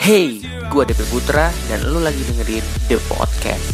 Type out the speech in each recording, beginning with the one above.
Hey, gue Depe Putra dan lu lagi dengerin The Podcast.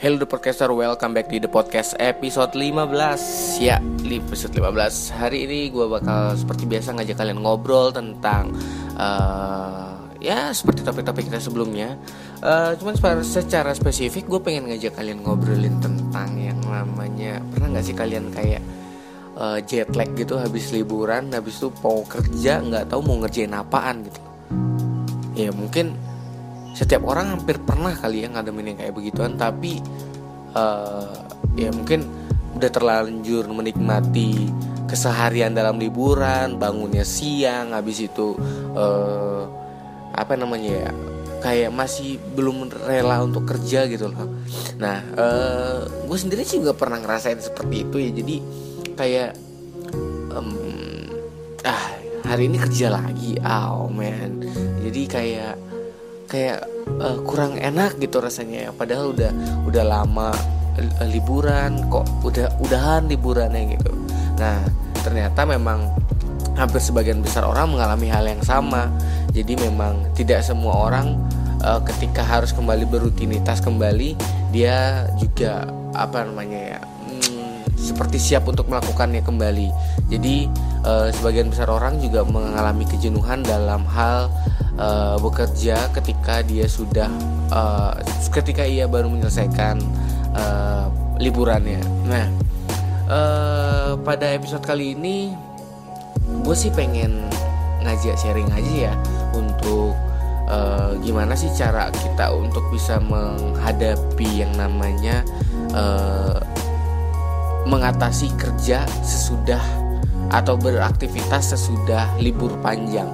Hello The Podcaster, welcome back di The Podcast episode 15 Ya, episode 15 Hari ini gue bakal seperti biasa ngajak kalian ngobrol tentang uh, Ya, seperti topik-topik kita sebelumnya uh, Cuman secara spesifik gue pengen ngajak kalian ngobrolin tentang yang namanya Pernah gak sih kalian kayak uh, jet lag gitu habis liburan Habis itu mau kerja nggak tahu mau ngerjain apaan gitu. Ya mungkin setiap orang hampir pernah kali ya ngadamin yang kayak begituan tapi uh, ya mungkin udah terlanjur menikmati keseharian dalam liburan bangunnya siang habis itu uh, apa namanya ya kayak masih belum rela untuk kerja gitu loh. Nah uh, gue sendiri sih juga pernah ngerasain seperti itu ya. Jadi kayak um, ah hari ini kerja lagi. Oh man jadi kayak kayak uh, kurang enak gitu rasanya. Ya padahal udah udah lama uh, liburan kok udah udahan liburannya gitu. Nah ternyata memang hampir sebagian besar orang mengalami hal yang sama jadi memang tidak semua orang uh, ketika harus kembali berutinitas kembali dia juga apa namanya ya hmm, seperti siap untuk melakukannya kembali jadi uh, sebagian besar orang juga mengalami kejenuhan dalam hal uh, bekerja ketika dia sudah uh, ketika ia baru menyelesaikan uh, liburannya. Nah, uh, pada episode kali ini gue sih pengen ngajak sharing aja ya untuk uh, gimana sih cara kita untuk bisa menghadapi yang namanya uh, mengatasi kerja sesudah atau beraktivitas sesudah libur panjang.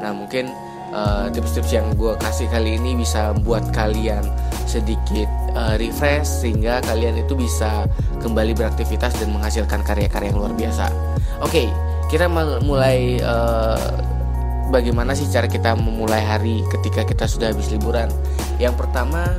Nah mungkin Eh, tips-tips uh, yang gue kasih kali ini bisa buat kalian sedikit uh, refresh sehingga kalian itu bisa kembali beraktivitas dan menghasilkan karya-karya yang luar biasa. Oke, okay, kita mulai uh, bagaimana sih cara kita memulai hari ketika kita sudah habis liburan. Yang pertama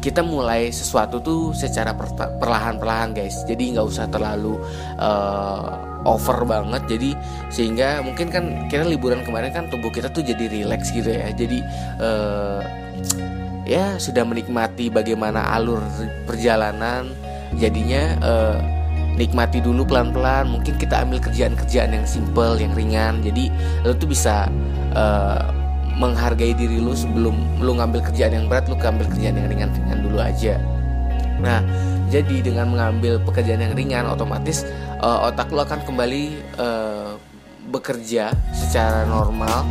kita mulai sesuatu tuh secara perlahan-perlahan guys. Jadi nggak usah terlalu uh, over banget jadi sehingga mungkin kan kita liburan kemarin kan tubuh kita tuh jadi relax gitu ya jadi uh, ya sudah menikmati bagaimana alur perjalanan jadinya uh, nikmati dulu pelan-pelan. Mungkin kita ambil kerjaan-kerjaan yang simple yang ringan. Jadi lo tuh bisa uh, menghargai diri lu sebelum lu ngambil kerjaan yang berat lu ngambil kerjaan yang ringan-ringan dulu aja. Nah jadi dengan mengambil pekerjaan yang ringan otomatis uh, otak lo akan kembali uh, bekerja secara normal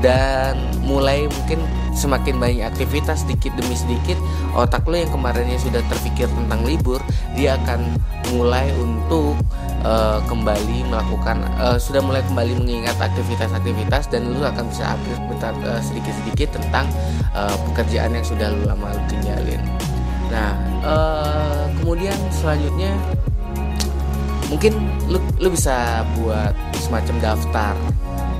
dan mulai mungkin semakin banyak aktivitas sedikit demi sedikit otak lo yang kemarinnya sudah terpikir tentang libur dia akan mulai untuk uh, kembali melakukan uh, sudah mulai kembali mengingat aktivitas-aktivitas dan lo akan bisa update uh, sedikit-sedikit tentang uh, pekerjaan yang sudah lo lama lo tinggalin. Nah, uh, kemudian selanjutnya mungkin lu lu bisa buat semacam daftar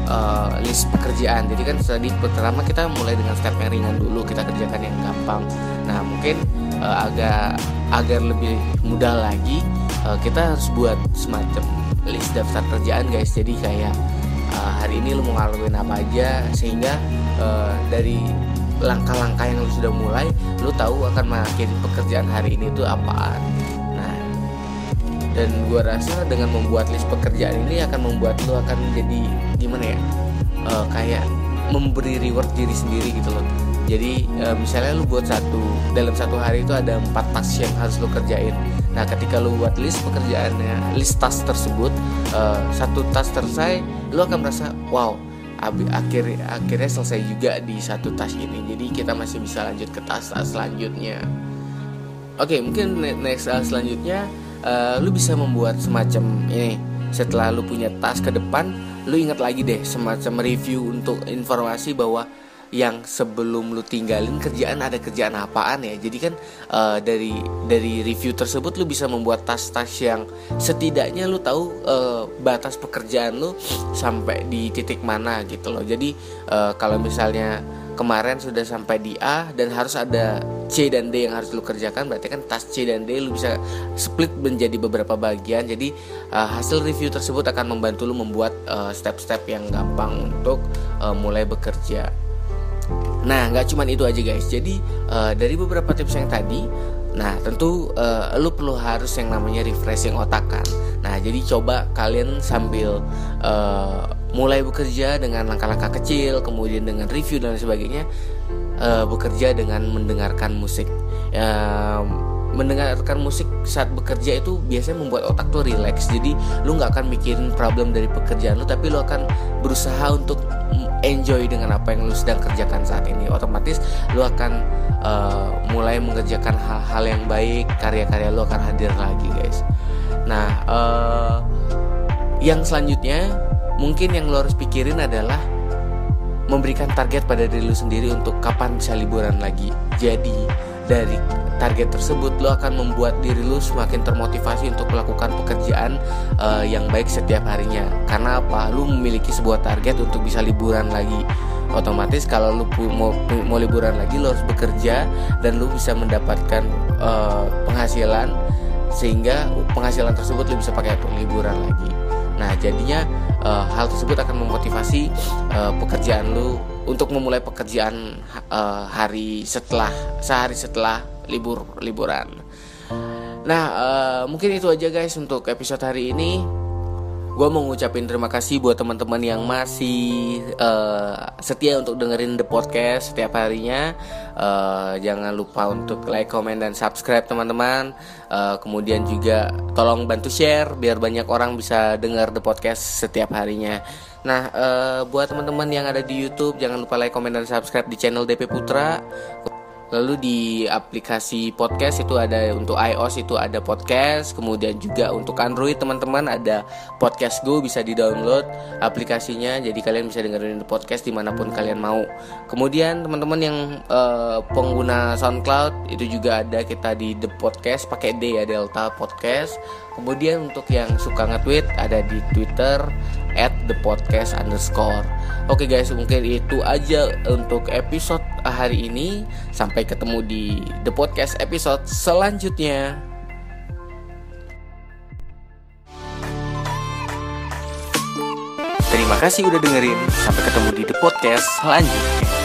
uh, list pekerjaan. Jadi kan tadi pertama kita mulai dengan step yang ringan dulu, kita kerjakan yang gampang. Nah, mungkin uh, agak agar lebih mudah lagi uh, kita harus buat semacam list daftar kerjaan guys. Jadi kayak uh, hari ini lu mau ngelakuin apa aja sehingga uh, dari langkah-langkah yang lu sudah mulai lu tahu akan mengakhiri pekerjaan hari ini itu apaan dan gua rasa dengan membuat list pekerjaan ini akan membuat lu akan jadi gimana ya uh, kayak memberi reward diri sendiri gitu loh. Jadi uh, misalnya lu buat satu dalam satu hari itu ada empat task yang harus lu kerjain. Nah ketika lu buat list pekerjaannya list task tersebut uh, satu task selesai lu akan merasa wow akhir akhirnya selesai juga di satu tas ini. Jadi kita masih bisa lanjut ke tas-tas selanjutnya. Oke okay, mungkin next selanjutnya uh, lu bisa membuat semacam ini. Setelah lu punya tas ke depan lu ingat lagi deh semacam review untuk informasi bahwa yang sebelum lu tinggalin kerjaan ada kerjaan apaan ya. Jadi kan uh, dari dari review tersebut lu bisa membuat tas-tas yang setidaknya lu tahu uh, batas pekerjaan lu sampai di titik mana gitu loh. Jadi uh, kalau misalnya kemarin sudah sampai di A dan harus ada C dan D yang harus lu kerjakan berarti kan task C dan D lu bisa split menjadi beberapa bagian. Jadi uh, hasil review tersebut akan membantu lu membuat uh, step-step uh, yang gampang untuk uh, mulai bekerja. Nah nggak cuma itu aja guys. Jadi uh, dari beberapa tips yang tadi Nah, tentu uh, lu perlu harus yang namanya refreshing otak kan. Nah, jadi coba kalian sambil uh, mulai bekerja dengan langkah-langkah kecil, kemudian dengan review dan sebagainya, uh, bekerja dengan mendengarkan musik. Uh, mendengarkan musik saat bekerja itu biasanya membuat otak tuh relax. Jadi lu nggak akan mikirin problem dari pekerjaan lu tapi lu akan berusaha untuk enjoy dengan apa yang lu sedang kerjakan saat ini. Otomatis lu akan uh, mulai mengerjakan hal-hal yang baik karya-karya lu akan hadir lagi guys. Nah uh, yang selanjutnya mungkin yang lu harus pikirin adalah memberikan target pada diri lu sendiri untuk kapan bisa liburan lagi. Jadi dari target tersebut lo akan membuat diri lo semakin termotivasi untuk melakukan pekerjaan uh, yang baik setiap harinya. Karena apa? Lo memiliki sebuah target untuk bisa liburan lagi. Otomatis kalau lo mau mau liburan lagi lo harus bekerja dan lo bisa mendapatkan uh, penghasilan sehingga penghasilan tersebut lo bisa pakai untuk liburan lagi. Nah jadinya uh, hal tersebut akan memotivasi uh, pekerjaan lo untuk memulai pekerjaan uh, hari setelah sehari setelah libur liburan. Nah, uh, mungkin itu aja guys untuk episode hari ini. Gue mau ngucapin terima kasih buat teman-teman yang masih uh, setia untuk dengerin the podcast setiap harinya. Uh, jangan lupa untuk like, comment, dan subscribe teman-teman. Uh, kemudian juga tolong bantu share biar banyak orang bisa dengar the podcast setiap harinya. Nah, uh, buat teman-teman yang ada di YouTube, jangan lupa like, comment, dan subscribe di channel DP Putra. Lalu di aplikasi podcast itu ada untuk iOS itu ada podcast, kemudian juga untuk Android teman-teman ada Podcast Go bisa di-download aplikasinya, jadi kalian bisa dengerin podcast di mana pun kalian mau. Kemudian teman-teman yang uh, pengguna SoundCloud itu juga ada kita di The Podcast pakai D ya Delta Podcast. Kemudian untuk yang suka nge-tweet ada di Twitter at the podcast underscore. Oke guys mungkin itu aja untuk episode hari ini. Sampai ketemu di the podcast episode selanjutnya. Terima kasih udah dengerin. Sampai ketemu di the podcast selanjutnya